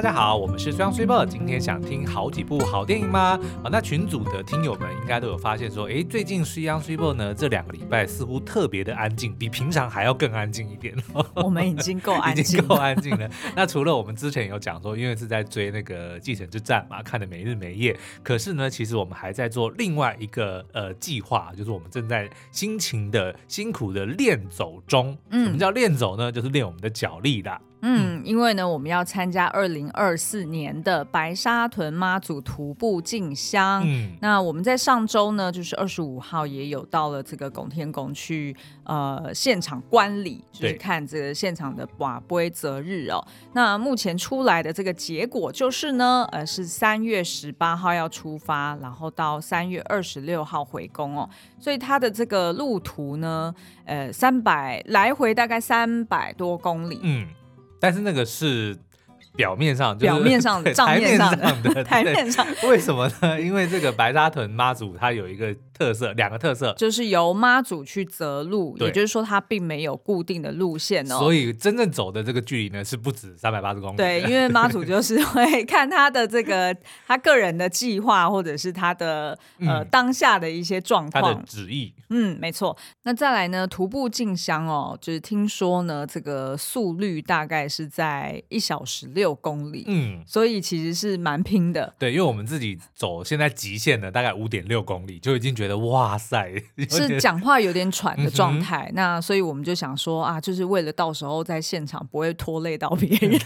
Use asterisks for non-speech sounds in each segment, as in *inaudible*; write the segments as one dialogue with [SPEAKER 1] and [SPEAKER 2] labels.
[SPEAKER 1] 大家好，我们是虽央虽报。今天想听好几部好电影吗？啊，那群组的听友们应该都有发现说，哎，最近虽央虽报呢这两个礼拜似乎特别的安静，比平常还要更安静一点。*laughs*
[SPEAKER 2] 我们已经够安静，
[SPEAKER 1] 已经够安静了。那除了我们之前有讲说，因为是在追那个继承之战嘛，看的没日没夜。可是呢，其实我们还在做另外一个呃计划，就是我们正在辛勤的、辛苦的练走中。嗯，什么叫练走呢？就是练我们的脚力啦。
[SPEAKER 2] 嗯，因为呢，我们要参加二零二四年的白沙屯妈祖徒步进香。嗯，那我们在上周呢，就是二十五号也有到了这个拱天宫去呃现场观礼，就是看这个现场的瓦杯择日哦。那目前出来的这个结果就是呢，呃，是三月十八号要出发，然后到三月二十六号回宫哦。所以它的这个路途呢，呃，三百来回大概三百多公里。
[SPEAKER 1] 嗯。但是那个是。表面上，就是，
[SPEAKER 2] 表面上的，
[SPEAKER 1] 台面上的，
[SPEAKER 2] 台面上。
[SPEAKER 1] 为什么呢？因为这个白沙屯妈祖它有一个特色，两个特色，
[SPEAKER 2] 就是由妈祖去择路，也就是说它并没有固定的路线哦。
[SPEAKER 1] 所以真正走的这个距离呢，是不止三百八十公里。
[SPEAKER 2] 对，因为妈祖就是 *laughs* 会看他的这个他个人的计划，或者是他的呃、嗯、当下的一些状况，
[SPEAKER 1] 他的旨意。
[SPEAKER 2] 嗯，没错。那再来呢，徒步进香哦，就是听说呢，这个速率大概是在一小时六。公里，嗯，所以其实是蛮拼的。
[SPEAKER 1] 对，因为我们自己走现在极限的大概五点六公里，就已经觉得哇塞，
[SPEAKER 2] 是讲话有点喘的状态。嗯、那所以我们就想说啊，就是为了到时候在现场不会拖累到别人，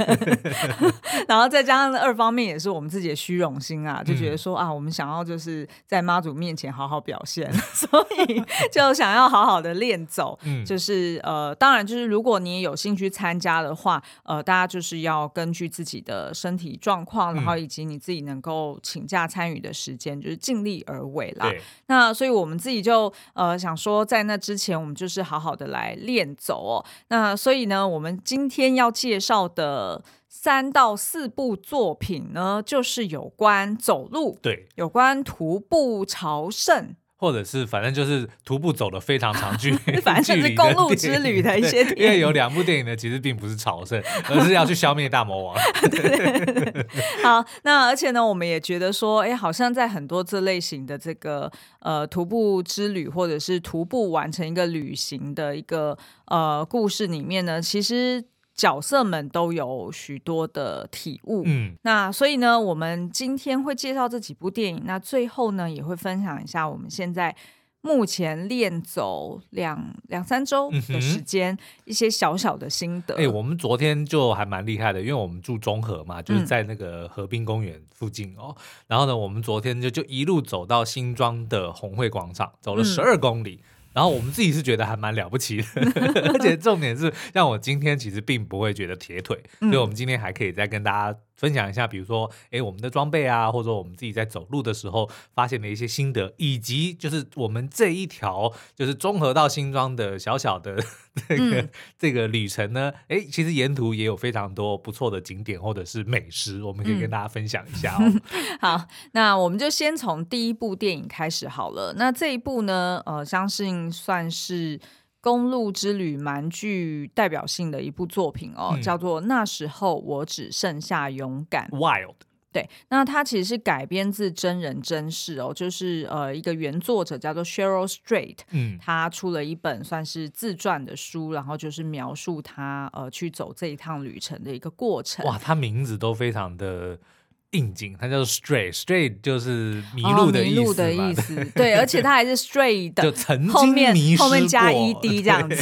[SPEAKER 2] *laughs* 然后再加上二方面也是我们自己的虚荣心啊，就觉得说啊，我们想要就是在妈祖面前好好表现，*laughs* 所以就想要好好的练走。嗯，就是呃，当然就是如果你也有兴趣参加的话，呃，大家就是要根据。自己的身体状况，然后以及你自己能够请假参与的时间，就是尽力而为啦。那所以我们自己就呃想说，在那之前，我们就是好好的来练走哦。那所以呢，我们今天要介绍的三到四部作品呢，就是有关走路，
[SPEAKER 1] 对，
[SPEAKER 2] 有关徒步朝圣。
[SPEAKER 1] 或者是反正就是徒步走了非常长距 *laughs* 离，
[SPEAKER 2] 反正就是公路之旅的一些。
[SPEAKER 1] 因为有两部电影呢，其实并不是朝圣，而是要去消灭大魔王。*laughs*
[SPEAKER 2] 对，*laughs* 好，那而且呢，我们也觉得说，哎，好像在很多这类型的这个呃徒步之旅，或者是徒步完成一个旅行的一个呃故事里面呢，其实。角色们都有许多的体悟，嗯，那所以呢，我们今天会介绍这几部电影，那最后呢，也会分享一下我们现在目前练走两两三周的时间，嗯、一些小小的心得。
[SPEAKER 1] 哎、欸，我们昨天就还蛮厉害的，因为我们住中和嘛，就是在那个河滨公园附近哦。嗯、然后呢，我们昨天就就一路走到新庄的红会广场，走了十二公里。嗯然后我们自己是觉得还蛮了不起的，*laughs* 而且重点是，像我今天其实并不会觉得铁腿，所以我们今天还可以再跟大家分享一下，比如说，哎，我们的装备啊，或者说我们自己在走路的时候发现的一些心得，以及就是我们这一条就是综合到新庄的小小的 *laughs* 这个、嗯、这个旅程呢，哎，其实沿途也有非常多不错的景点或者是美食，我们可以跟大家分享一下哦。
[SPEAKER 2] 嗯、*laughs* 好，那我们就先从第一部电影开始好了。那这一部呢，呃，相信算是。公路之旅蛮具代表性的一部作品哦，嗯、叫做《那时候我只剩下勇敢》。
[SPEAKER 1] Wild，
[SPEAKER 2] 对，那它其实是改编自真人真事哦，就是呃一个原作者叫做 Cheryl Strayed，嗯，他出了一本算是自传的书，然后就是描述他呃去走这一趟旅程的一个过程。
[SPEAKER 1] 哇，他名字都非常的。应景，它叫做 stray，stray 就是迷路的意思，哦、迷路的意思。
[SPEAKER 2] 对，而且它还是 stray 的，*laughs*
[SPEAKER 1] 就曾经迷失过，
[SPEAKER 2] 后面加 ed 这样子，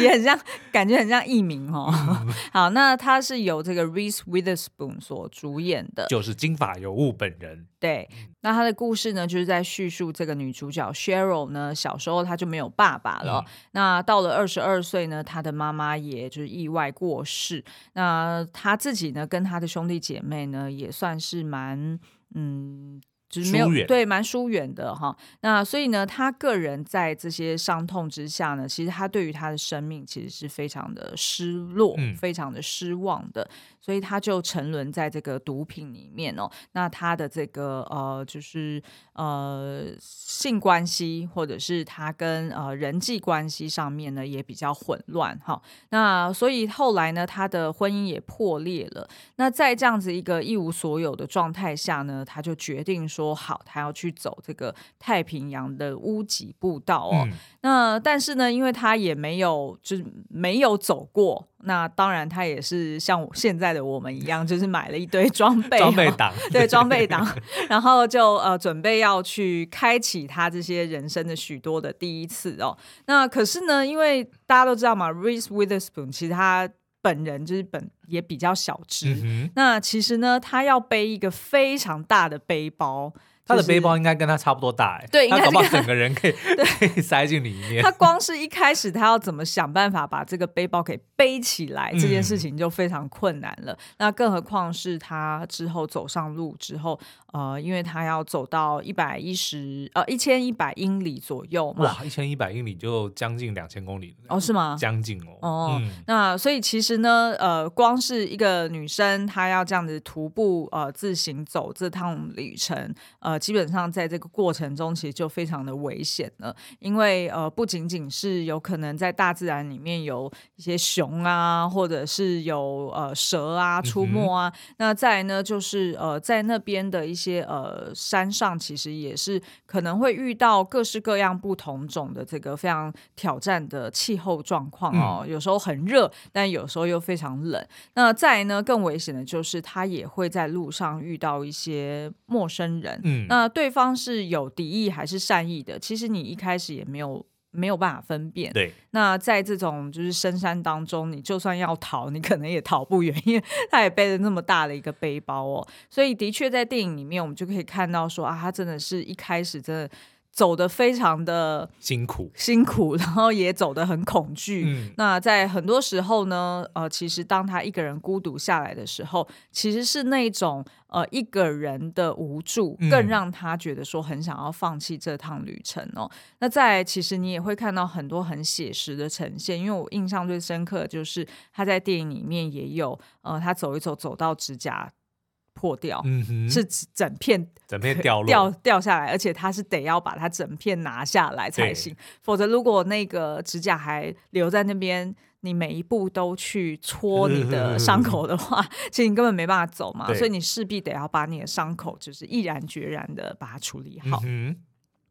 [SPEAKER 2] 也很像，感觉很像艺名哦。嗯、*laughs* 好，那它是由这个 Reese Witherspoon 所主演的，
[SPEAKER 1] 就是金发尤物本人。
[SPEAKER 2] 对，那他的故事呢，就是在叙述这个女主角 Cheryl 呢，小时候她就没有爸爸了。嗯、那到了二十二岁呢，她的妈妈也就是意外过世。那她自己呢，跟她的兄弟姐妹呢，也算是蛮嗯。就是没有对，蛮疏远的哈。那所以呢，他个人在这些伤痛之下呢，其实他对于他的生命其实是非常的失落，嗯、非常的失望的。所以他就沉沦在这个毒品里面哦。那他的这个呃，就是呃性关系或者是他跟呃人际关系上面呢，也比较混乱哈。那所以后来呢，他的婚姻也破裂了。那在这样子一个一无所有的状态下呢，他就决定说。好，他要去走这个太平洋的屋脊步道哦。嗯、那但是呢，因为他也没有，就是没有走过。那当然，他也是像现在的我们一样，就是买了一堆装备，
[SPEAKER 1] 装备党，
[SPEAKER 2] 对，装备党，然后就呃准备要去开启他这些人生的许多的第一次哦。那可是呢，因为大家都知道嘛，Reese Witherspoon 其实他。本人就是本也比较小只，嗯、那其实呢，他要背一个非常大的背包。
[SPEAKER 1] 他的背包应该跟他差不多大哎，
[SPEAKER 2] 对，
[SPEAKER 1] 他搞不好整个人可以 *laughs* *laughs* 可以塞进里面。
[SPEAKER 2] 他光是一开始他要怎么想办法把这个背包给背起来，这件事情就非常困难了。那更何况是他之后走上路之后，呃，因为他要走到一百一十呃一千一百英里左右嘛，
[SPEAKER 1] 哇，一千一百英里就将近两千公里
[SPEAKER 2] 哦，是吗？
[SPEAKER 1] 将近哦，
[SPEAKER 2] 哦，那所以其实呢，呃，光是一个女生她要这样子徒步呃自行走这趟旅程，呃。基本上在这个过程中，其实就非常的危险了，因为呃，不仅仅是有可能在大自然里面有一些熊啊，或者是有呃蛇啊出没啊，嗯、那再来呢，就是呃在那边的一些呃山上，其实也是可能会遇到各式各样不同种的这个非常挑战的气候状况哦，嗯、有时候很热，但有时候又非常冷。那再来呢，更危险的就是他也会在路上遇到一些陌生人，嗯。那对方是有敌意还是善意的？其实你一开始也没有没有办法分辨。
[SPEAKER 1] 对。
[SPEAKER 2] 那在这种就是深山当中，你就算要逃，你可能也逃不远，因为 *laughs* 他也背着那么大的一个背包哦。所以的确在电影里面，我们就可以看到说啊，他真的是一开始真的。走的非常的
[SPEAKER 1] 辛苦，
[SPEAKER 2] 辛苦，*laughs* 然后也走得很恐惧。嗯，那在很多时候呢，呃，其实当他一个人孤独下来的时候，其实是那种呃一个人的无助，更让他觉得说很想要放弃这趟旅程哦。嗯、那在其实你也会看到很多很写实的呈现，因为我印象最深刻的就是他在电影里面也有，呃，他走一走走到指甲。破掉，嗯、是整片
[SPEAKER 1] 整片 *laughs* 掉落。
[SPEAKER 2] 掉掉下来，而且它是得要把它整片拿下来才行，否则如果那个指甲还留在那边，你每一步都去戳你的伤口的话，*laughs* 其实你根本没办法走嘛，所以你势必得要把你的伤口就是毅然决然的把它处理好。嗯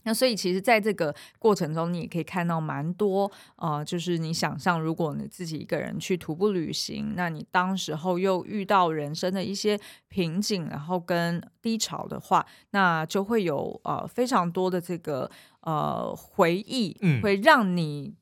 [SPEAKER 2] 那所以，其实，在这个过程中，你也可以看到蛮多，呃，就是你想象，如果你自己一个人去徒步旅行，那你当时候又遇到人生的一些瓶颈，然后跟低潮的话，那就会有呃非常多的这个呃回忆，会让你。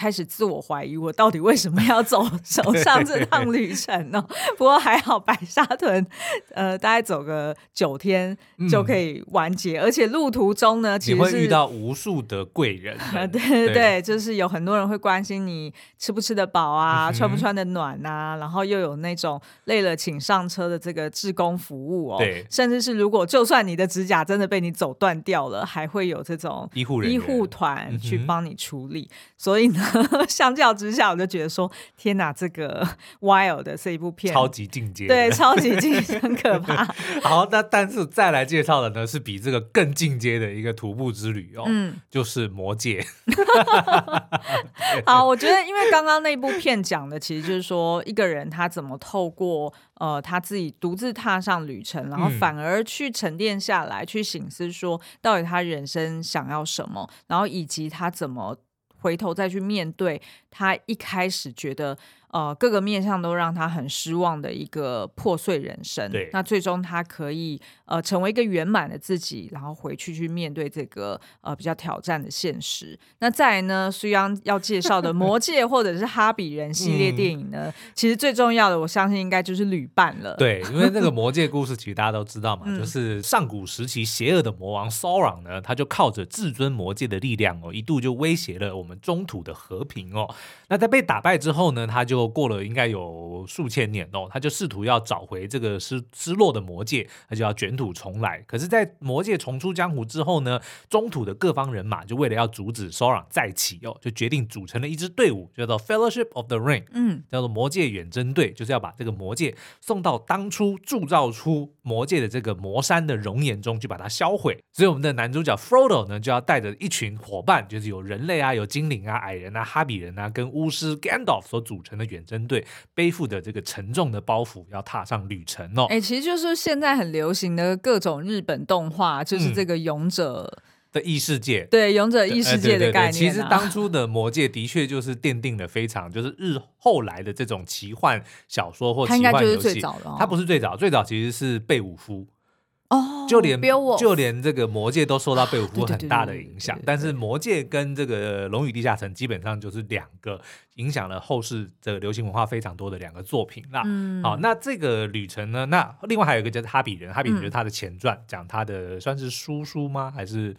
[SPEAKER 2] 开始自我怀疑，我到底为什么要走 *laughs* 走上这趟旅程呢？不过还好，白沙屯，呃，大概走个九天就可以完结，嗯、而且路途中呢，其实
[SPEAKER 1] 会遇到无数的贵人。
[SPEAKER 2] 对对对，对就是有很多人会关心你吃不吃得饱啊，嗯、穿不穿得暖啊，然后又有那种累了请上车的这个志工服务哦。对，甚至是如果就算你的指甲真的被你走断掉了，还会有这种
[SPEAKER 1] 医护
[SPEAKER 2] 医护团去帮你处理。嗯、所以呢。*laughs* 相较之下，我就觉得说，天哪，这个 *laughs* Wild 的这一部片，
[SPEAKER 1] 超级进阶，
[SPEAKER 2] 对，超级进阶，很可怕。*laughs*
[SPEAKER 1] 好，那但是再来介绍的呢，是比这个更进阶的一个徒步之旅哦，嗯，就是《魔戒》。
[SPEAKER 2] 好，我觉得，因为刚刚那部片讲的，其实就是说，一个人他怎么透过呃他自己独自踏上旅程，然后反而去沉淀下来，嗯、去醒思说，到底他人生想要什么，然后以及他怎么。回头再去面对他一开始觉得。呃，各个面向都让他很失望的一个破碎人生。对，那最终他可以呃成为一个圆满的自己，然后回去去面对这个呃比较挑战的现实。那再来呢，苏央要介绍的《魔戒》或者是《哈比人》系列电影呢，嗯、其实最重要的，我相信应该就是旅伴了。
[SPEAKER 1] 对，因为那个魔戒故事其实大家都知道嘛，*laughs* 就是上古时期邪恶的魔王 Sauron 呢，他就靠着至尊魔戒的力量哦，一度就威胁了我们中土的和平哦。那在被打败之后呢，他就就过了应该有数千年哦，他就试图要找回这个失失落的魔界，他就要卷土重来。可是，在魔界重出江湖之后呢，中土的各方人马就为了要阻止 Sauron 再起哦，就决定组成了一支队伍，叫做 Fellowship of the Ring，嗯，叫做魔界远征队，就是要把这个魔界送到当初铸造出魔界的这个魔山的熔岩中去把它销毁。所以，我们的男主角 Frodo 呢，就要带着一群伙伴，就是有人类啊，有精灵啊，矮人啊，哈比人啊，跟巫师 Gandalf 所组成的远征队，背负的这个沉重的包袱，要踏上旅程哦。
[SPEAKER 2] 哎、欸，其实就是现在很流行的各种日本动画，就是这个勇者、嗯、
[SPEAKER 1] 的异世界，
[SPEAKER 2] 对勇者异世界的概念、啊。
[SPEAKER 1] 其实当初的魔界的确就是奠定了非常，就是日后来的这种奇幻小说或奇幻游戏。它应该就是最早的、哦，它不是最早，最早其实是贝武夫。哦，就连就连这个魔界都受到贝武夫很大的影响，但是魔界跟这个龙与地下城基本上就是两个影响了后世这个流行文化非常多的两个作品啦。嗯，好，那这个旅程呢？那另外还有一个叫哈比人，哈比人就是他的前传，讲他的算是叔叔吗？还是？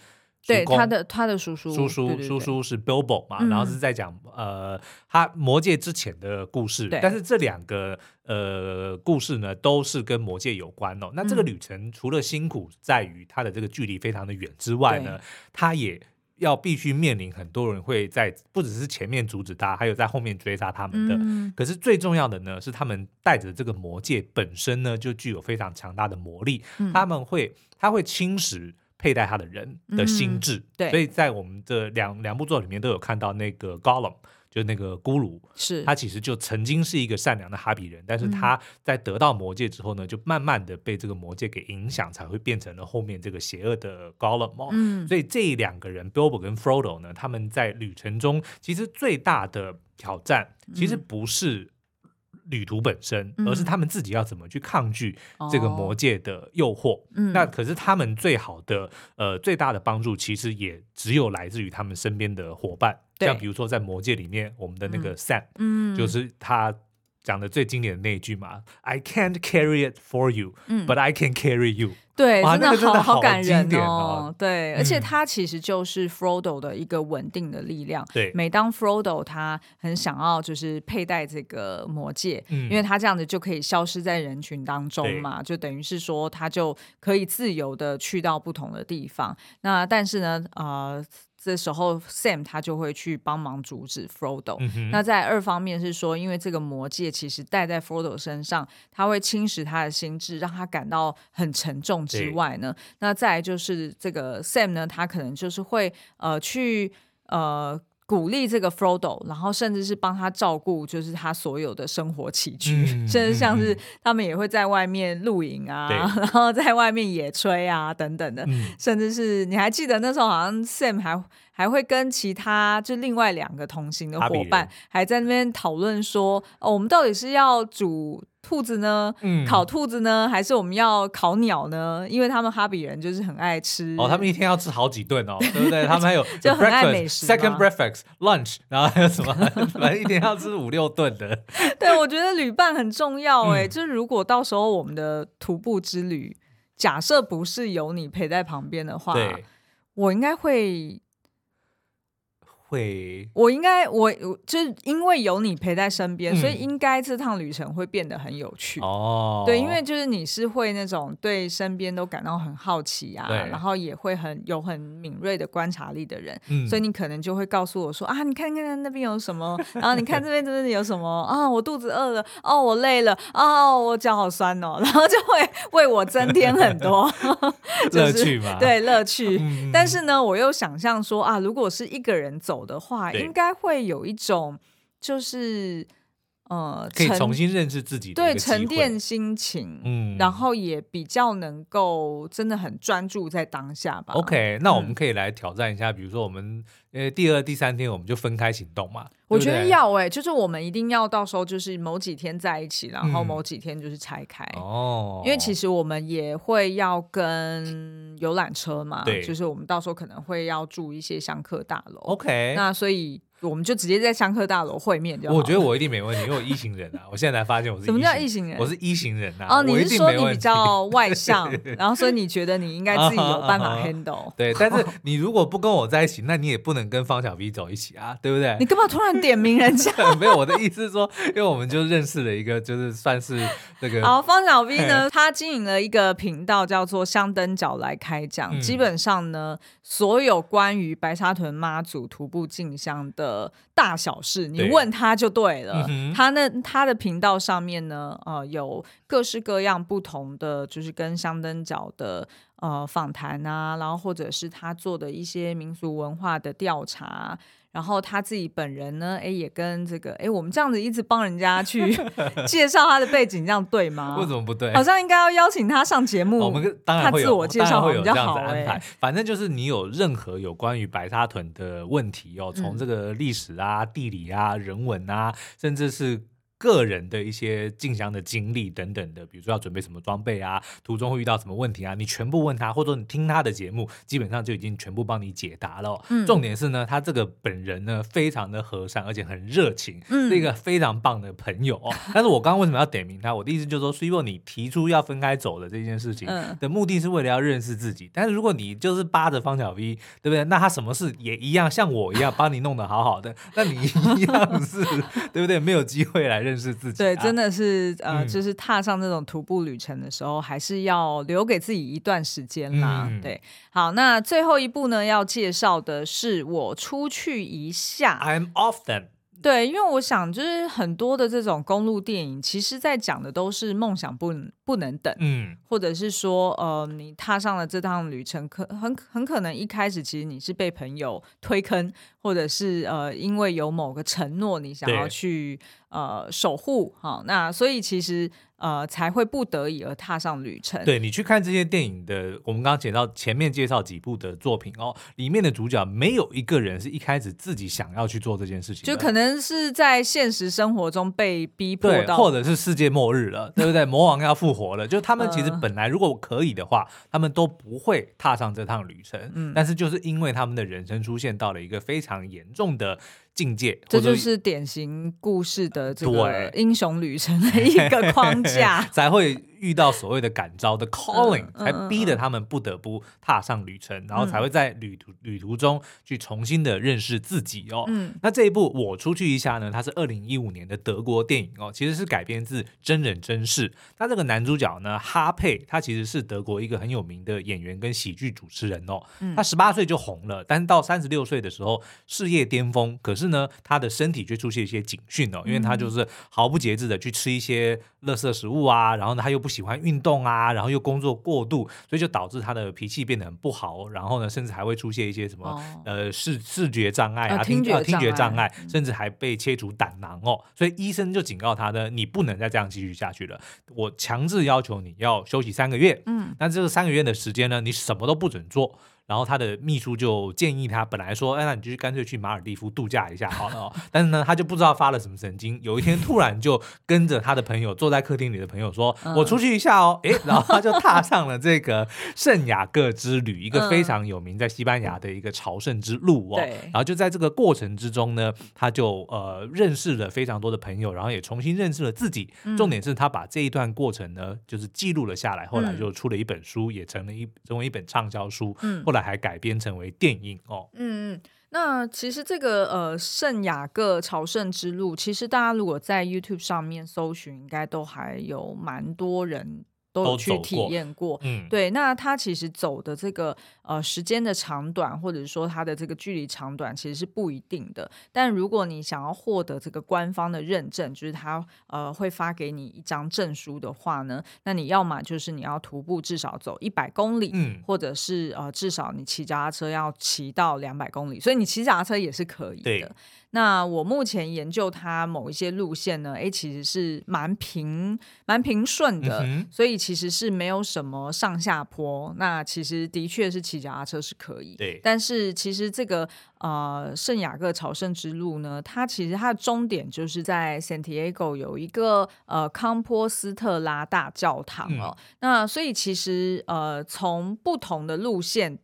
[SPEAKER 2] 对他的他的叔叔，
[SPEAKER 1] 叔叔叔叔是 Bilbo 嘛，嗯、然后是在讲呃他魔界之前的故事，但是这两个呃故事呢都是跟魔界有关哦。那这个旅程除了辛苦在于它的这个距离非常的远之外呢，他也要必须面临很多人会在不只是前面阻止他，还有在后面追杀他们的。嗯、可是最重要的呢是他们带着这个魔界本身呢就具有非常强大的魔力，嗯、他们会他会侵蚀。佩戴他的人的心智，嗯、对，所以在我们的两两部作品里面都有看到那个 Gollum，就是那个咕噜，是。他其实就曾经是一个善良的哈比人，但是他在得到魔戒之后呢，就慢慢的被这个魔戒给影响，才会变成了后面这个邪恶的 Gollum。嗯，所以这两个人 Bilbo 跟 Frodo 呢，他们在旅程中其实最大的挑战，其实不是。旅途本身，而是他们自己要怎么去抗拒这个魔界的诱惑。嗯、那可是他们最好的呃最大的帮助，其实也只有来自于他们身边的伙伴。像比如说在魔界里面，我们的那个 Sam，嗯，就是他讲的最经典的那一句嘛：“I can't carry it for you, but I can carry you。”
[SPEAKER 2] 对，真的好，真的好感人哦。对，而且他其实就是 Frodo 的一个稳定的力量。对，每当 Frodo 他很想要就是佩戴这个魔戒，因为他这样子就可以消失在人群当中嘛，就等于是说他就可以自由的去到不同的地方。那但是呢，呃。这时候，Sam 他就会去帮忙阻止 Frodo。嗯、那在二方面是说，因为这个魔戒其实戴在 Frodo 身上，他会侵蚀他的心智，让他感到很沉重之外呢，那再来就是这个 Sam 呢，他可能就是会呃去呃。鼓励这个 Frodo，然后甚至是帮他照顾，就是他所有的生活起居，嗯、*laughs* 甚至像是他们也会在外面露营啊，然后在外面野炊啊等等的，嗯、甚至是你还记得那时候好像 Sam 还还会跟其他就另外两个同行的伙伴还在那边讨论说，哦，我们到底是要煮。兔子呢？嗯，烤兔子呢？还是我们要烤鸟呢？因为他们哈比人就是很爱吃
[SPEAKER 1] 哦，他们一天要吃好几顿哦，*laughs* 对不对？*laughs* 他们还有
[SPEAKER 2] 就很爱美食
[SPEAKER 1] ，second breakfast lunch，然后还有什么？*laughs* 反正一天要吃五六顿的。
[SPEAKER 2] 对，我觉得旅伴很重要哎，嗯、就是如果到时候我们的徒步之旅，假设不是有你陪在旁边的话，对我应该会。
[SPEAKER 1] 会，
[SPEAKER 2] 我应该我就是因为有你陪在身边，嗯、所以应该这趟旅程会变得很有趣。哦。对，因为就是你是会那种对身边都感到很好奇啊，然后也会很有很敏锐的观察力的人，嗯、所以你可能就会告诉我说啊，你看看那边有什么，然后你看 *laughs* 这边这边有什么啊，我肚子饿了，哦，我累了，哦，我脚好酸哦，*laughs* 然后就会为我增添很多 *laughs*
[SPEAKER 1] 乐趣嘛，
[SPEAKER 2] 对乐趣。嗯、但是呢，我又想象说啊，如果是一个人走的话，应该会有一种就是呃，
[SPEAKER 1] 可以重新认识自己的，
[SPEAKER 2] 对，沉淀心情，嗯，然后也比较能够真的很专注在当下吧。
[SPEAKER 1] OK，那我们可以来挑战一下，嗯、比如说我们呃第二、第三天我们就分开行动嘛。
[SPEAKER 2] 我觉得要哎、欸，就是我们一定要到时候就是某几天在一起，然后某几天就是拆开哦。嗯、因为其实我们也会要跟游览车嘛，对，就是我们到时候可能会要住一些香客大楼。OK，那所以我们就直接在香客大楼会面就好。
[SPEAKER 1] 我觉得我一定没问题，因为我一型人啊。*laughs* 我现在才发现我是。什么
[SPEAKER 2] 叫一型人？
[SPEAKER 1] 我是一型人啊。
[SPEAKER 2] 哦，你是说你比较外向，*laughs* 然后所以你觉得你应该自己有办法 *laughs* handle？
[SPEAKER 1] 对，但是你如果不跟我在一起，那你也不能跟方小 V 走一起啊，对不对？
[SPEAKER 2] 你干嘛突然点名人家？
[SPEAKER 1] 没有，我的意思是说，因为我们就认识了一个，就是算是那个。
[SPEAKER 2] 好，方小 V 呢，他经营了一个频道，叫做香灯脚来开讲，嗯、基本上呢，所有关于白沙屯妈祖徒步进香的的大小事，你问他就对了。他那他的频道上面呢，呃，有各式各样不同的，就是跟香灯角的呃访谈啊，然后或者是他做的一些民俗文化的调查。然后他自己本人呢，哎，也跟这个，哎，我们这样子一直帮人家去 *laughs* 介绍他的背景，这样对吗？
[SPEAKER 1] 为什么不对？
[SPEAKER 2] 好像应该要邀请他上节目。
[SPEAKER 1] 我们当然会有，
[SPEAKER 2] 他自我介绍
[SPEAKER 1] 会有
[SPEAKER 2] 比较好
[SPEAKER 1] 这样子安排。反正就是你有任何有关于白沙屯的问题哦，从这个历史啊、啊地理啊、人文啊，甚至是。个人的一些进香的经历等等的，比如说要准备什么装备啊，途中会遇到什么问题啊，你全部问他，或者说你听他的节目，基本上就已经全部帮你解答了。嗯，重点是呢，他这个本人呢非常的和善，而且很热情，嗯，是一个非常棒的朋友。哦。*laughs* 但是我刚刚为什么要点名他？我的意思就是说，如果你提出要分开走的这件事情的目的是为了要认识自己，但是如果你就是扒着方小 V，对不对？那他什么事也一样，像我一样帮你弄得好好的，那你一样是，*laughs* 对不对？没有机会来认。认识自己，
[SPEAKER 2] 对，真的是呃，就是踏上这种徒步旅程的时候，嗯、还是要留给自己一段时间啦。嗯、对，好，那最后一步呢，要介绍的是我出去一下
[SPEAKER 1] ，I'm off them。
[SPEAKER 2] 对，因为我想，就是很多的这种公路电影，其实在讲的都是梦想不不能等，嗯，或者是说，呃，你踏上了这趟旅程，可很很可能一开始其实你是被朋友推坑，或者是呃，因为有某个承诺，你想要去。呃，守护好，那所以其实呃才会不得已而踏上旅程。
[SPEAKER 1] 对，你去看这些电影的，我们刚刚讲到前面介绍几部的作品哦，里面的主角没有一个人是一开始自己想要去做这件事情，
[SPEAKER 2] 就可能是在现实生活中被逼迫到，
[SPEAKER 1] 或者是世界末日了，对不对？*laughs* 魔王要复活了，就他们其实本来如果可以的话，呃、他们都不会踏上这趟旅程。嗯，但是就是因为他们的人生出现到了一个非常严重的。境界，
[SPEAKER 2] 这就是典型故事的这个英雄旅程的一个框架，*laughs*
[SPEAKER 1] 才会。遇到所谓的感召的 calling，才逼得他们不得不踏上旅程，然后才会在旅途旅途中去重新的认识自己哦。那这一部我出去一下呢，它是二零一五年的德国电影哦，其实是改编自真人真事。那这个男主角呢，哈佩，他其实是德国一个很有名的演员跟喜剧主持人哦。他十八岁就红了，但是到三十六岁的时候事业巅峰，可是呢，他的身体却出现一些警讯哦，因为他就是毫不节制的去吃一些垃圾食物啊，然后呢，他又不。喜欢运动啊，然后又工作过度，所以就导致他的脾气变得很不好。然后呢，甚至还会出现一些什么、哦、呃视视觉障碍啊、呃、听觉听觉障碍，甚至还被切除胆囊哦。所以医生就警告他呢，你不能再这样继续下去了。我强制要求你要休息三个月。嗯，那这个三个月的时间呢，你什么都不准做。然后他的秘书就建议他，本来说，哎，那你就干脆去马尔地夫度假一下好了哦。但是呢，他就不知道发了什么神经，有一天突然就跟着他的朋友坐在客厅里的朋友说：“我出去一下哦。”哎，然后他就踏上了这个圣雅各之旅，一个非常有名在西班牙的一个朝圣之路哦。然后就在这个过程之中呢，他就呃认识了非常多的朋友，然后也重新认识了自己。重点是他把这一段过程呢，就是记录了下来，后来就出了一本书，也成了一成为一本畅销书。后来。还改编成为电影哦。
[SPEAKER 2] 嗯嗯，那其实这个呃圣雅各朝圣之路，其实大家如果在 YouTube 上面搜寻，应该都还有蛮多人。都有去体验过，嗯，对，那他其实走的这个呃时间的长短，或者说他的这个距离长短，其实是不一定的。但如果你想要获得这个官方的认证，就是他呃会发给你一张证书的话呢，那你要么就是你要徒步至少走一百公里，嗯，或者是呃至少你骑脚踏车要骑到两百公里，所以你骑脚踏车也是可以的。对那我目前研究它某一些路线呢，哎，其实是蛮平、蛮平顺的，嗯、所以其实是没有什么上下坡。那其实的确是骑脚踏车是可以，对。但是其实这个呃圣雅各朝圣之路呢，它其实它的终点就是在 Santiago 有一个呃康波斯特拉大教堂哦。嗯、那所以其实呃从不同的路线。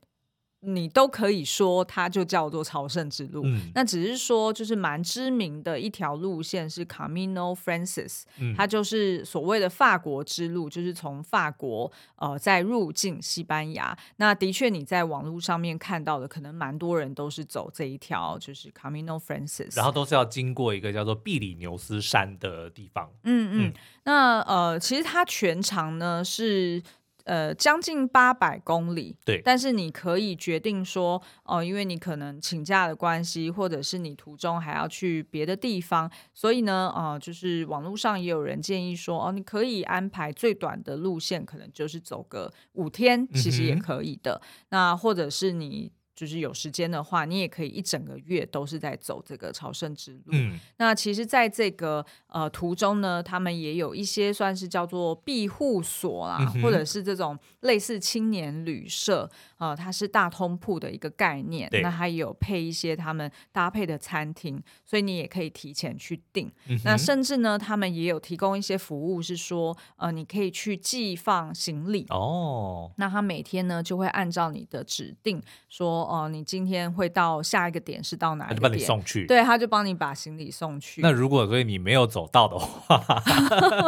[SPEAKER 2] 你都可以说它就叫做朝圣之路。
[SPEAKER 1] 嗯，
[SPEAKER 2] 那只是说就是蛮知名的一条路线是 Camino Frances，嗯，它就是所谓的法国之路，就是从法国呃再入境西班牙。那的确你在网络上面看到的，可能蛮多人都是走这一条，就是 Camino Frances，
[SPEAKER 1] 然后都是要经过一个叫做比里牛斯山的地方。
[SPEAKER 2] 嗯嗯，嗯那呃，其实它全长呢是。呃，将近八百公里，
[SPEAKER 1] 对。
[SPEAKER 2] 但是你可以决定说，哦、呃，因为你可能请假的关系，或者是你途中还要去别的地方，所以呢，呃，就是网络上也有人建议说，哦、呃，你可以安排最短的路线，可能就是走个五天，其实也可以的。嗯、那或者是你。就是有时间的话，你也可以一整个月都是在走这个朝圣之路。嗯，那其实，在这个呃途中呢，他们也有一些算是叫做庇护所啦，嗯、或者是这种类似青年旅社啊、呃，它是大通铺的一个概念。对那它也有配一些他们搭配的餐厅，所以你也可以提前去订。嗯、那甚至呢，他们也有提供一些服务，是说呃，你可以去寄放行李哦。那他每天呢，就会按照你的指定说。哦，你今天会到下一个点是到哪里？他
[SPEAKER 1] 就帮你送去。
[SPEAKER 2] 对，他就帮你把行李送去。
[SPEAKER 1] 那如果所以你没有走到的话 *laughs*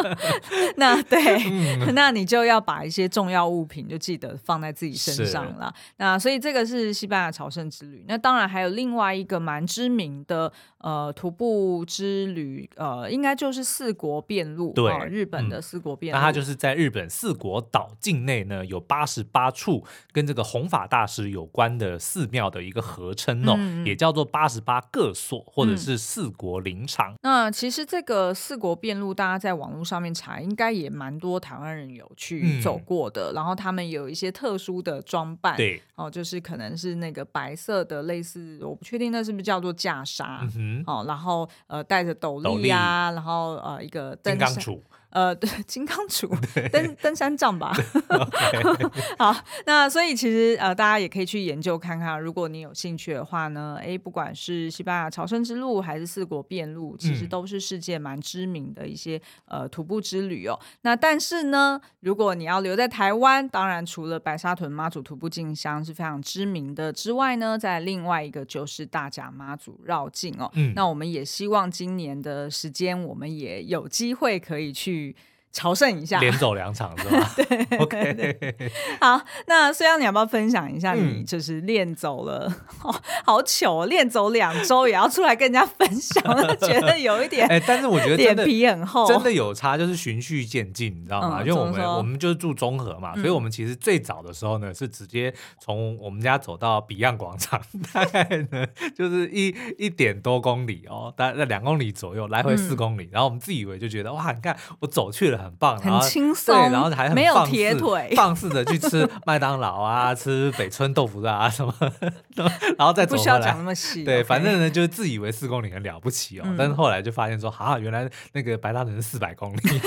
[SPEAKER 1] *laughs*
[SPEAKER 2] 那对，嗯、那你就要把一些重要物品就记得放在自己身上了。那所以这个是西班牙朝圣之旅。那当然还有另外一个蛮知名的呃徒步之旅，呃，应该就是四国遍路。
[SPEAKER 1] 对、
[SPEAKER 2] 呃，日本的四国遍路。
[SPEAKER 1] 那它就是在日本四国岛境内呢，有八十八处跟这个弘法大师有关的。寺庙的一个合称哦，嗯、也叫做八十八个所，或者是四国林场。
[SPEAKER 2] 嗯、那其实这个四国遍路，大家在网络上面查，应该也蛮多台湾人有去走过的。嗯、然后他们有一些特殊的装扮，
[SPEAKER 1] 对
[SPEAKER 2] 哦，就是可能是那个白色的，类似我不确定那是不是叫做袈裟、嗯、哼哦，然后呃戴着斗笠呀，力然后呃一个金刚杵。呃，*laughs* 对，金刚杵，*laughs* 登登山杖吧。*laughs* 好，那所以其实呃，大家也可以去研究看看，如果你有兴趣的话呢，哎，不管是西班牙朝圣之路还是四国遍路，其实都是世界蛮知名的一些呃徒步之旅哦。那但是呢，如果你要留在台湾，当然除了白沙屯妈祖徒步进香是非常知名的之外呢，在另外一个就是大甲妈祖绕境哦。嗯，那我们也希望今年的时间，我们也有机会可以去。to 朝圣一下，
[SPEAKER 1] 连走两场是吧？*laughs*
[SPEAKER 2] 对，OK。好，那虽然你要不要分享一下，你就是练走了，嗯、*laughs* 哦，好糗，练走两周也要出来跟人家分享，觉得有一点，*laughs*
[SPEAKER 1] 哎，但是我觉得
[SPEAKER 2] 脸皮很厚，
[SPEAKER 1] 真的有差，就是循序渐进，你知道吗？嗯、因为我们我们就是住中和嘛，所以我们其实最早的时候呢，是直接从我们家走到 Beyond 广场，大概呢就是一一点多公里哦，大概两公里左右，来回四公里，嗯、然后我们自以为就觉得哇，你看我走去了。很棒，
[SPEAKER 2] 很轻松，
[SPEAKER 1] 对，然后还很
[SPEAKER 2] 没有铁腿，*laughs*
[SPEAKER 1] 放肆的去吃麦当劳啊，吃北村豆腐啊什么，*laughs* 然后再走回来。不需要讲那么细，对，反正呢，就是自以为四公里很了不起哦，但是后来就发现说，啊，原来那个白沙屯是四百公里，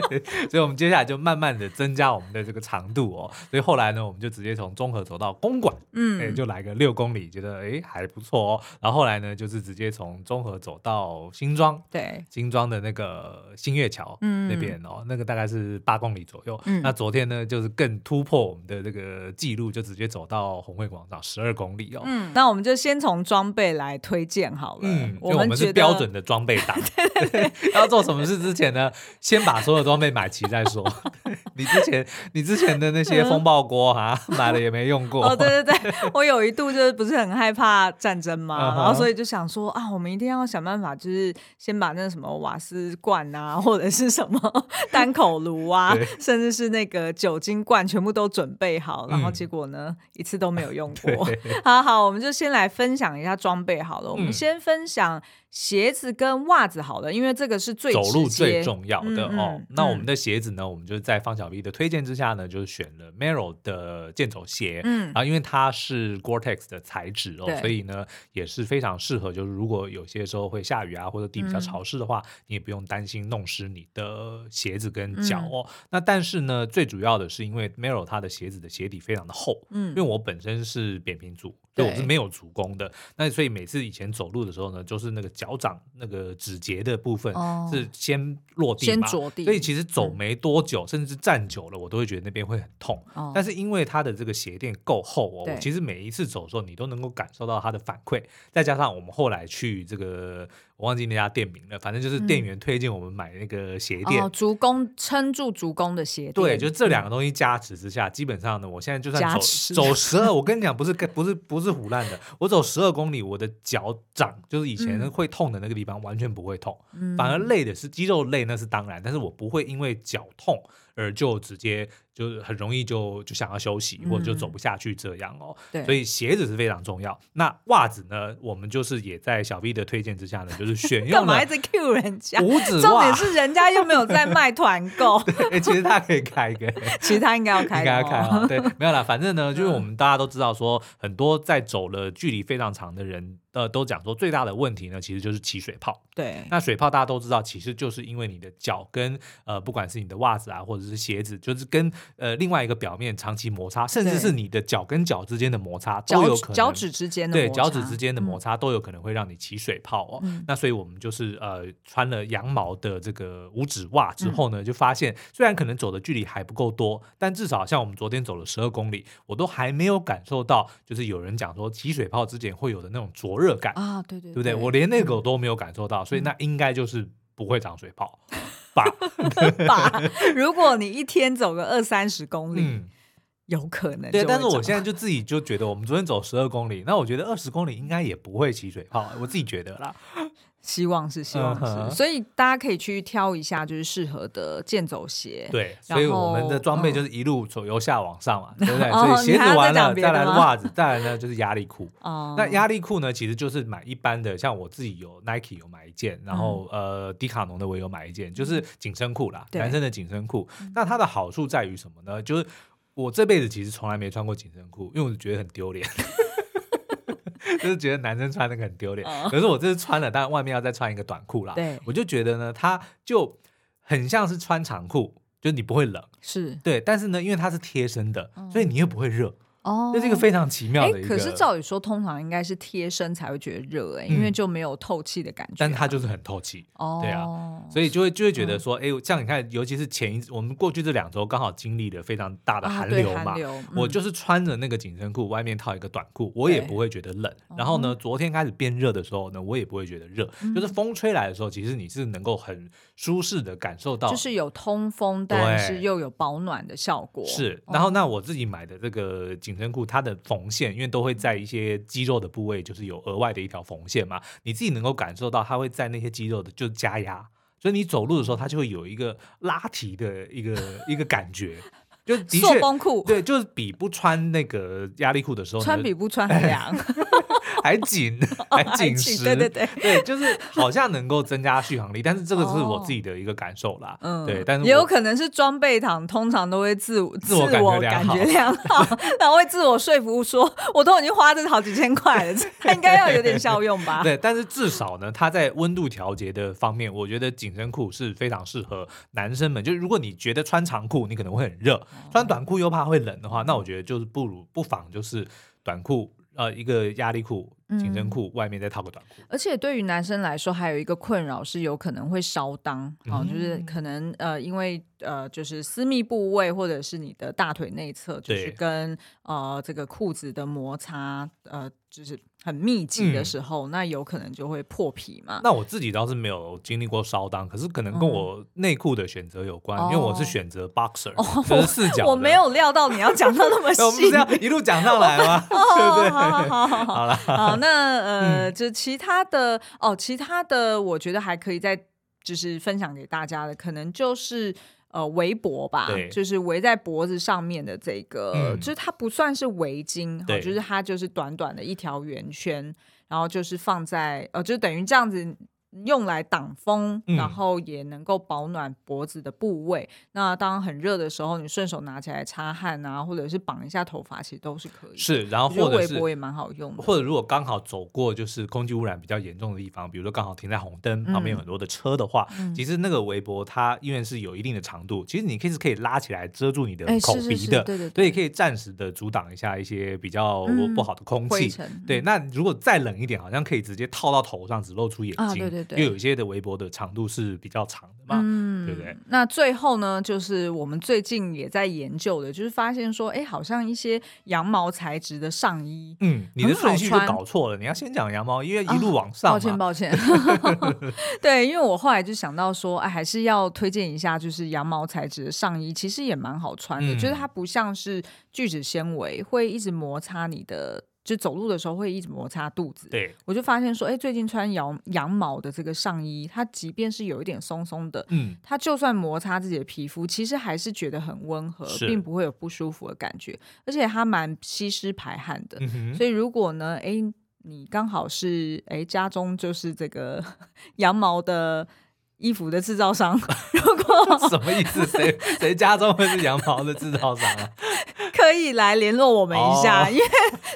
[SPEAKER 1] *laughs* 所以我们接下来就慢慢的增加我们的这个长度哦，所以后来呢，我们就直接从综合走到公馆，嗯，哎就来个六公里，觉得哎还不错哦，然后后来呢，就是直接从综合走到新庄，对，新庄的那个新月桥，嗯，那边哦。那个大概是八公里左右。嗯，那昨天呢，就是更突破我们的这个记录，就直接走到红会广场十二公里哦。
[SPEAKER 2] 嗯，那我们就先从装备来推荐好了。嗯，
[SPEAKER 1] 我们是标准的装备党。*laughs* *laughs* 要做什么事之前呢，先把所有装备买齐再说。*laughs* 你之前你之前的那些风暴锅哈，买了也没用过。
[SPEAKER 2] 哦，对对对，*laughs* 我有一度就是不是很害怕战争嘛，然后所以就想说啊，我们一定要想办法，就是先把那什么瓦斯罐啊，或者是什么。*laughs* 单口炉啊，甚至是那个酒精罐，全部都准备好，然后结果呢，嗯、一次都没有用过。*laughs* 好好，我们就先来分享一下装备好了。嗯、我们先分享。鞋子跟袜子好了，因为这个是最
[SPEAKER 1] 走路最重要的哦。那我们的鞋子呢，我们就是在方小 V 的推荐之下呢，就是选了 Merrell 的健走鞋。嗯，啊，因为它是 Gore-Tex 的材质哦，所以呢也是非常适合。就是如果有些时候会下雨啊，或者地比较潮湿的话，你也不用担心弄湿你的鞋子跟脚哦。那但是呢，最主要的是因为 Merrell 它的鞋子的鞋底非常的厚。嗯，因为我本身是扁平足。所以我是没有足弓的。那所以每次以前走路的时候呢，就是那个脚掌那个指节的部分是先落地嘛，
[SPEAKER 2] 先着地。
[SPEAKER 1] 所以其实走没多久，甚至站久了，我都会觉得那边会很痛。但是因为它的这个鞋垫够厚哦，我其实每一次走的时候，你都能够感受到它的反馈。再加上我们后来去这个。我忘记那家店名了，反正就是店员推荐我们买那个鞋
[SPEAKER 2] 垫，足弓撑住足弓的鞋垫。
[SPEAKER 1] 对，就这两个东西加持之下，嗯、基本上呢，我现在就算走走十二，我跟你讲，不是不是不是唬烂的，我走十二公里，我的脚掌就是以前会痛的那个地方，嗯、完全不会痛，反而累的是肌肉累，那是当然，但是我不会因为脚痛而就直接。就是很容易就就想要休息，或者就走不下去这样哦。
[SPEAKER 2] 对，
[SPEAKER 1] 所以鞋子是非常重要。那袜子呢？我们就是也在小 V 的推荐之下呢，就是选 *laughs* 用了。干
[SPEAKER 2] 嘛一直 Q 人家？
[SPEAKER 1] 五指袜。
[SPEAKER 2] 重点是人家又没有在卖团购。*laughs*
[SPEAKER 1] 对，其实他可以开一个。*laughs*
[SPEAKER 2] 其实他应该要开，
[SPEAKER 1] 应该要开啊。对，没有啦，反正呢，就是我们大家都知道说，很多在走了距离非常长的人。呃，都讲说最大的问题呢，其实就是起水泡。
[SPEAKER 2] 对，
[SPEAKER 1] 那水泡大家都知道，其实就是因为你的脚跟呃，不管是你的袜子啊，或者是鞋子，就是跟呃另外一个表面长期摩擦，甚至是你的脚跟脚之间的摩擦都有可能。
[SPEAKER 2] 脚趾之间的
[SPEAKER 1] 对脚趾之间的摩擦都有可能会让你起水泡哦。嗯、那所以我们就是呃穿了羊毛的这个五指袜之后呢，嗯、就发现虽然可能走的距离还不够多，但至少像我们昨天走了十二公里，我都还没有感受到，就是有人讲说起水泡之前会有的那种灼热感
[SPEAKER 2] 啊，对对，
[SPEAKER 1] 对不对？我连那个都没有感受到，所以那应该就是不会长水泡吧？*laughs*
[SPEAKER 2] 吧？如果你一天走个二三十公里，有可能。
[SPEAKER 1] 对，但是我现在就自己就觉得，我们昨天走十二公里，那我觉得二十公里应该也不会起水泡，我自己觉得啦。*laughs*
[SPEAKER 2] 希望是，希望是，所以大家可以去挑一下，就是适合的健走鞋。
[SPEAKER 1] 对，所以我们的装备就是一路从由下往上嘛，嗯、*laughs* 对不对？所以鞋子完了，再来袜子，再来呢就是压力裤。*laughs* 哦、那压力裤呢，其实就是买一般的，像我自己有 Nike 有买一件，然后、嗯、呃迪卡侬的我有买一件，就是紧身裤啦，男生的紧身裤。那它的好处在于什么呢？就是我这辈子其实从来没穿过紧身裤，因为我觉得很丢脸。*laughs* 就是觉得男生穿那个很丢脸，可是我这次穿了，但外面要再穿一个短裤啦。对，我就觉得呢，它就很像是穿长裤，就是你不会冷，
[SPEAKER 2] 是
[SPEAKER 1] 对，但是呢，因为它是贴身的，所以你又不会热。哦，这是一个非常奇妙的一个。
[SPEAKER 2] 可是照理说，通常应该是贴身才会觉得热哎，因为就没有透气的感觉。
[SPEAKER 1] 但它就是很透气，对啊，所以就会就会觉得说，哎，像你看，尤其是前一我们过去这两周刚好经历了非常大的寒流嘛，我就是穿着那个紧身裤，外面套一个短裤，我也不会觉得冷。然后呢，昨天开始变热的时候呢，我也不会觉得热，就是风吹来的时候，其实你是能够很舒适的感受到，
[SPEAKER 2] 就是有通风，但是又有保暖的效果。
[SPEAKER 1] 是，然后那我自己买的这个紧身裤，它的缝线，因为都会在一些肌肉的部位，就是有额外的一条缝线嘛，你自己能够感受到，它会在那些肌肉的就加压，所以你走路的时候，它就会有一个拉提的一个一个感觉。就的确，对，就是比不穿那个压力裤的时候，
[SPEAKER 2] 穿比不穿还凉，*laughs* *laughs*
[SPEAKER 1] 还紧，*laughs* 还紧实，对对对，对，就是好像能够增加续航力，但是这个是我自己的一个感受啦，嗯，对，但是
[SPEAKER 2] 也有可能是装备党通常都会自自我感觉良好，*laughs* 然后会自我说服说，我都已经花这好几千块了，它应该要有点效用吧？
[SPEAKER 1] 对，但是至少呢，它在温度调节的方面，我觉得紧身裤是非常适合男生们，就是如果你觉得穿长裤你可能会很热。穿短裤又怕会冷的话，那我觉得就是不如不妨就是短裤，呃，一个压力裤、紧身裤，外面再套个短裤。
[SPEAKER 2] 而且对于男生来说，还有一个困扰是有可能会烧裆，啊，就是可能呃，因为呃，就是私密部位或者是你的大腿内侧，就是跟呃这个裤子的摩擦，呃，就是。很密集的时候，嗯、那有可能就会破皮嘛。
[SPEAKER 1] 那我自己倒是没有经历过烧裆，可是可能跟我内裤的选择有关，嗯、因为我是选择 boxer，就是四角。
[SPEAKER 2] 我没有料到你要讲到那么 *laughs* 细，
[SPEAKER 1] 我们是这样一路讲上来吗？*laughs* 对不对？好
[SPEAKER 2] 好好，好了，好，那呃，嗯、就其他的哦，其他的我觉得还可以再就是分享给大家的，可能就是。呃，围脖吧，就是围在脖子上面的这个，嗯、就是它不算是围巾，对就是它就是短短的一条圆圈，然后就是放在呃，就等于这样子用来挡风，
[SPEAKER 1] 嗯、
[SPEAKER 2] 然后也能够保暖脖子的部位。那当很热的时候，你顺手拿起来擦汗啊，或者是绑一下头发，其实都是可以。
[SPEAKER 1] 是，然后或者是
[SPEAKER 2] 围脖也蛮好用的。
[SPEAKER 1] 或者如果刚好走过就是空气污染比较严重的地方，比如说刚好停在红灯、嗯、旁边有很多的车的话，嗯、其实那个围脖它因为是有一定的长度，其实你可以是可以拉起来遮住你的口鼻的，对对，所以可以暂时的阻挡一下一些比较不好的空气。嗯、对，那如果再冷一点，好像可以直接套到头上，只露出眼睛。啊、对对对，因为有一些的围脖的长度是比较长的嘛，嗯、对不对？
[SPEAKER 2] 那最后呢，就是我们最近也在研究的，就是发现说，哎，好像一些羊毛材质的上衣，
[SPEAKER 1] 嗯，你的顺序就搞错了，你要先讲羊毛，因为一路往上、啊。
[SPEAKER 2] 抱歉，抱歉。*laughs* 对，因为我后来就想到说，哎，还是要推荐一下，就是羊毛材质的上衣，其实也蛮好穿的，嗯、就是它不像是聚酯纤维会一直摩擦你的。就走路的时候会一直摩擦肚子，
[SPEAKER 1] 对，
[SPEAKER 2] 我就发现说，哎，最近穿羊羊毛的这个上衣，它即便是有一点松松的，嗯，它就算摩擦自己的皮肤，其实还是觉得很温和，是并不会有不舒服的感觉，而且它蛮吸湿排汗的。所以如果呢，哎，你刚好是哎家中就是这个 *laughs* 羊毛的衣服的制造商，*laughs* 如果
[SPEAKER 1] 什么意思？谁谁家中会是羊毛的制造商啊？*laughs*
[SPEAKER 2] 可以来联络我们一下，哦、因为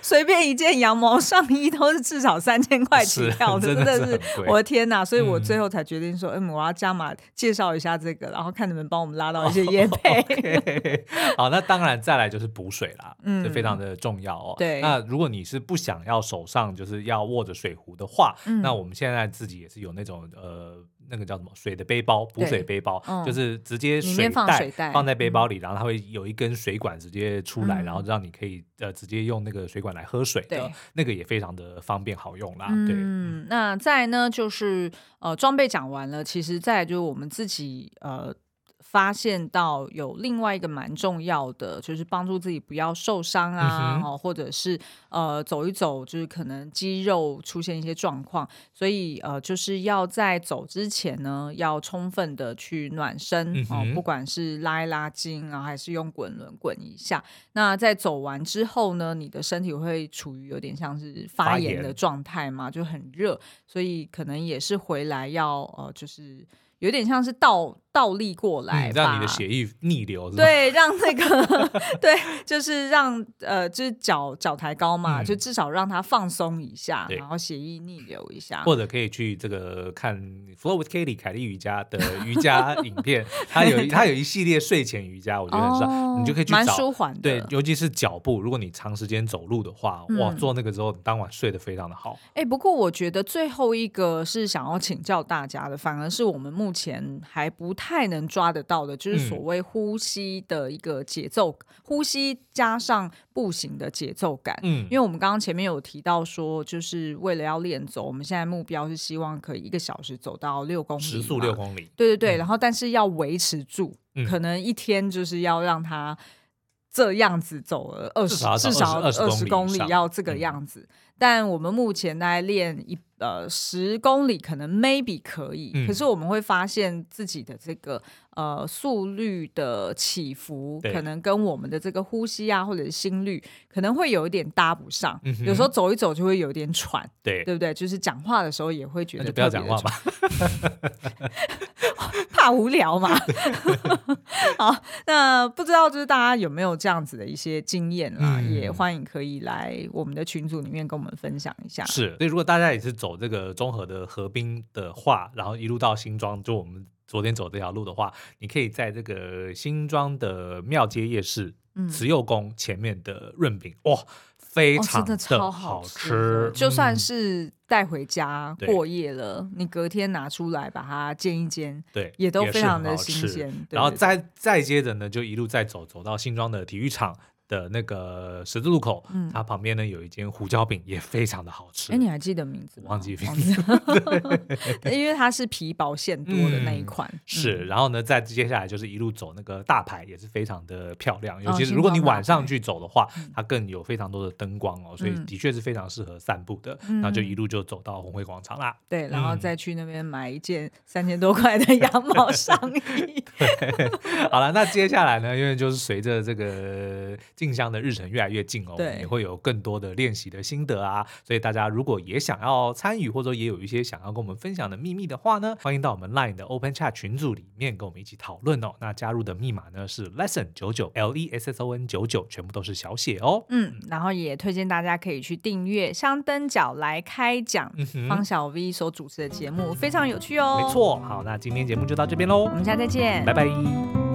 [SPEAKER 2] 随便一件羊毛上衣都是至少三千块起跳的，真的是我的天哪！所以我最后才决定说，嗯，我要加码介绍一下这个，然后看能不能帮我们拉到一些 *laughs* 业配。
[SPEAKER 1] 哦 okay、好，那当然再来就是补水啦，嗯，这非常的重要哦。
[SPEAKER 2] 对，
[SPEAKER 1] 那如果你是不想要手上就是要握着水壶的话，嗯、那我们现在自己也是有那种呃。那个叫什么水的背包，补水背包，嗯、就是直接水袋放在背包里，嗯、然后它会有一根水管直接出来，嗯、然后让你可以呃直接用那个水管来喝水的，对那个也非常的方便好用啦。对，
[SPEAKER 2] 嗯，那再呢就是呃装备讲完了，其实再就是我们自己呃。发现到有另外一个蛮重要的，就是帮助自己不要受伤啊，嗯、或者是呃走一走，就是可能肌肉出现一些状况，所以呃就是要在走之前呢，要充分的去暖身哦、嗯哼呃，不管是拉一拉筋啊，还是用滚轮滚一下。那在走完之后呢，你的身体会处于有点像是发炎的状态嘛，就很热，所以可能也是回来要呃就是。有点像是倒倒立过来，
[SPEAKER 1] 让你的血液逆流，
[SPEAKER 2] 对，让那个 *laughs* 对，就是让呃，就是脚脚抬高嘛，就至少让它放松一下，然后血液逆流一下。
[SPEAKER 1] 或者可以去这个看 Flow with Katie 凯莉瑜伽的瑜伽 *laughs* 影片，它有它有一系列睡前瑜伽，我觉得很爽，你就可以去找，
[SPEAKER 2] 蛮舒缓的。
[SPEAKER 1] 对，尤其是脚步，如果你长时间走路的话，哇，做那个之后，你当晚睡得非常的好。
[SPEAKER 2] 哎，不过我觉得最后一个是想要请教大家的，反而是我们目前还不太能抓得到的，就是所谓呼吸的一个节奏，嗯、呼吸加上步行的节奏感。嗯，因为我们刚刚前面有提到说，就是为了要练走，我们现在目标是希望可以一个小时走到六公里，
[SPEAKER 1] 时速六公里。
[SPEAKER 2] 对对对，嗯、然后但是要维持住，嗯、可能一天就是要让它这样子走了二十，至少二十公里，要这个样子。嗯、但我们目前在练一。呃，十公里可能 maybe 可以，嗯、可是我们会发现自己的这个呃速率的起伏，可能跟我们的这个呼吸啊，或者是心率，可能会有一点搭不上。嗯、有时候走一走就会有点喘，对，对不对？就是讲话的时候也会觉得
[SPEAKER 1] 不要讲话吧，*laughs*
[SPEAKER 2] 怕无聊嘛。*laughs* 好，那不知道就是大家有没有这样子的一些经验啦？嗯、也欢迎可以来我们的群组里面跟我们分享一下。
[SPEAKER 1] 是，所以如果大家也是走。这个综合的河滨的话，然后一路到新庄，就我们昨天走这条路的话，你可以在这个新庄的庙街夜市、嗯、慈幼宫前面的润饼，哇，非常的超好吃。
[SPEAKER 2] 就算是带回家过夜了，嗯、你隔天拿出来把它煎一煎，对，也都非常的新鲜。
[SPEAKER 1] 然后再再接着呢，就一路再走走到新庄的体育场。的那个十字路口，嗯，它旁边呢有一间胡椒饼，也非常的好吃。
[SPEAKER 2] 哎，你还记得名字吗？
[SPEAKER 1] 忘记名字，*laughs*
[SPEAKER 2] 因为它是皮薄馅多的那一款。
[SPEAKER 1] 是，然后呢，再接下来就是一路走那个大牌，也是非常的漂亮。尤其是如果你晚上去走的话，它更有非常多的灯光哦，所以的确是非常适合散步的。然后就一路就走到红会广场啦。
[SPEAKER 2] 对，然后再去那边买一件三千多块的 *laughs* 羊毛上衣。*laughs*
[SPEAKER 1] 好了，那接下来呢，因为就是随着这个。进香的日程越来越近哦，
[SPEAKER 2] 对，
[SPEAKER 1] 也会有更多的练习的心得啊。所以大家如果也想要参与，或者也有一些想要跟我们分享的秘密的话呢，欢迎到我们 Line 的 Open Chat 群组里面跟我们一起讨论哦。那加入的密码呢是 Lesson 九九 L E S S O N 九九，全部都是小写哦。
[SPEAKER 2] 嗯，然后也推荐大家可以去订阅香灯角来开讲、嗯、方小 V 所主持的节目，非常有趣哦。
[SPEAKER 1] 没错，好，那今天节目就到这边喽，
[SPEAKER 2] 我们下次再见，
[SPEAKER 1] 拜拜。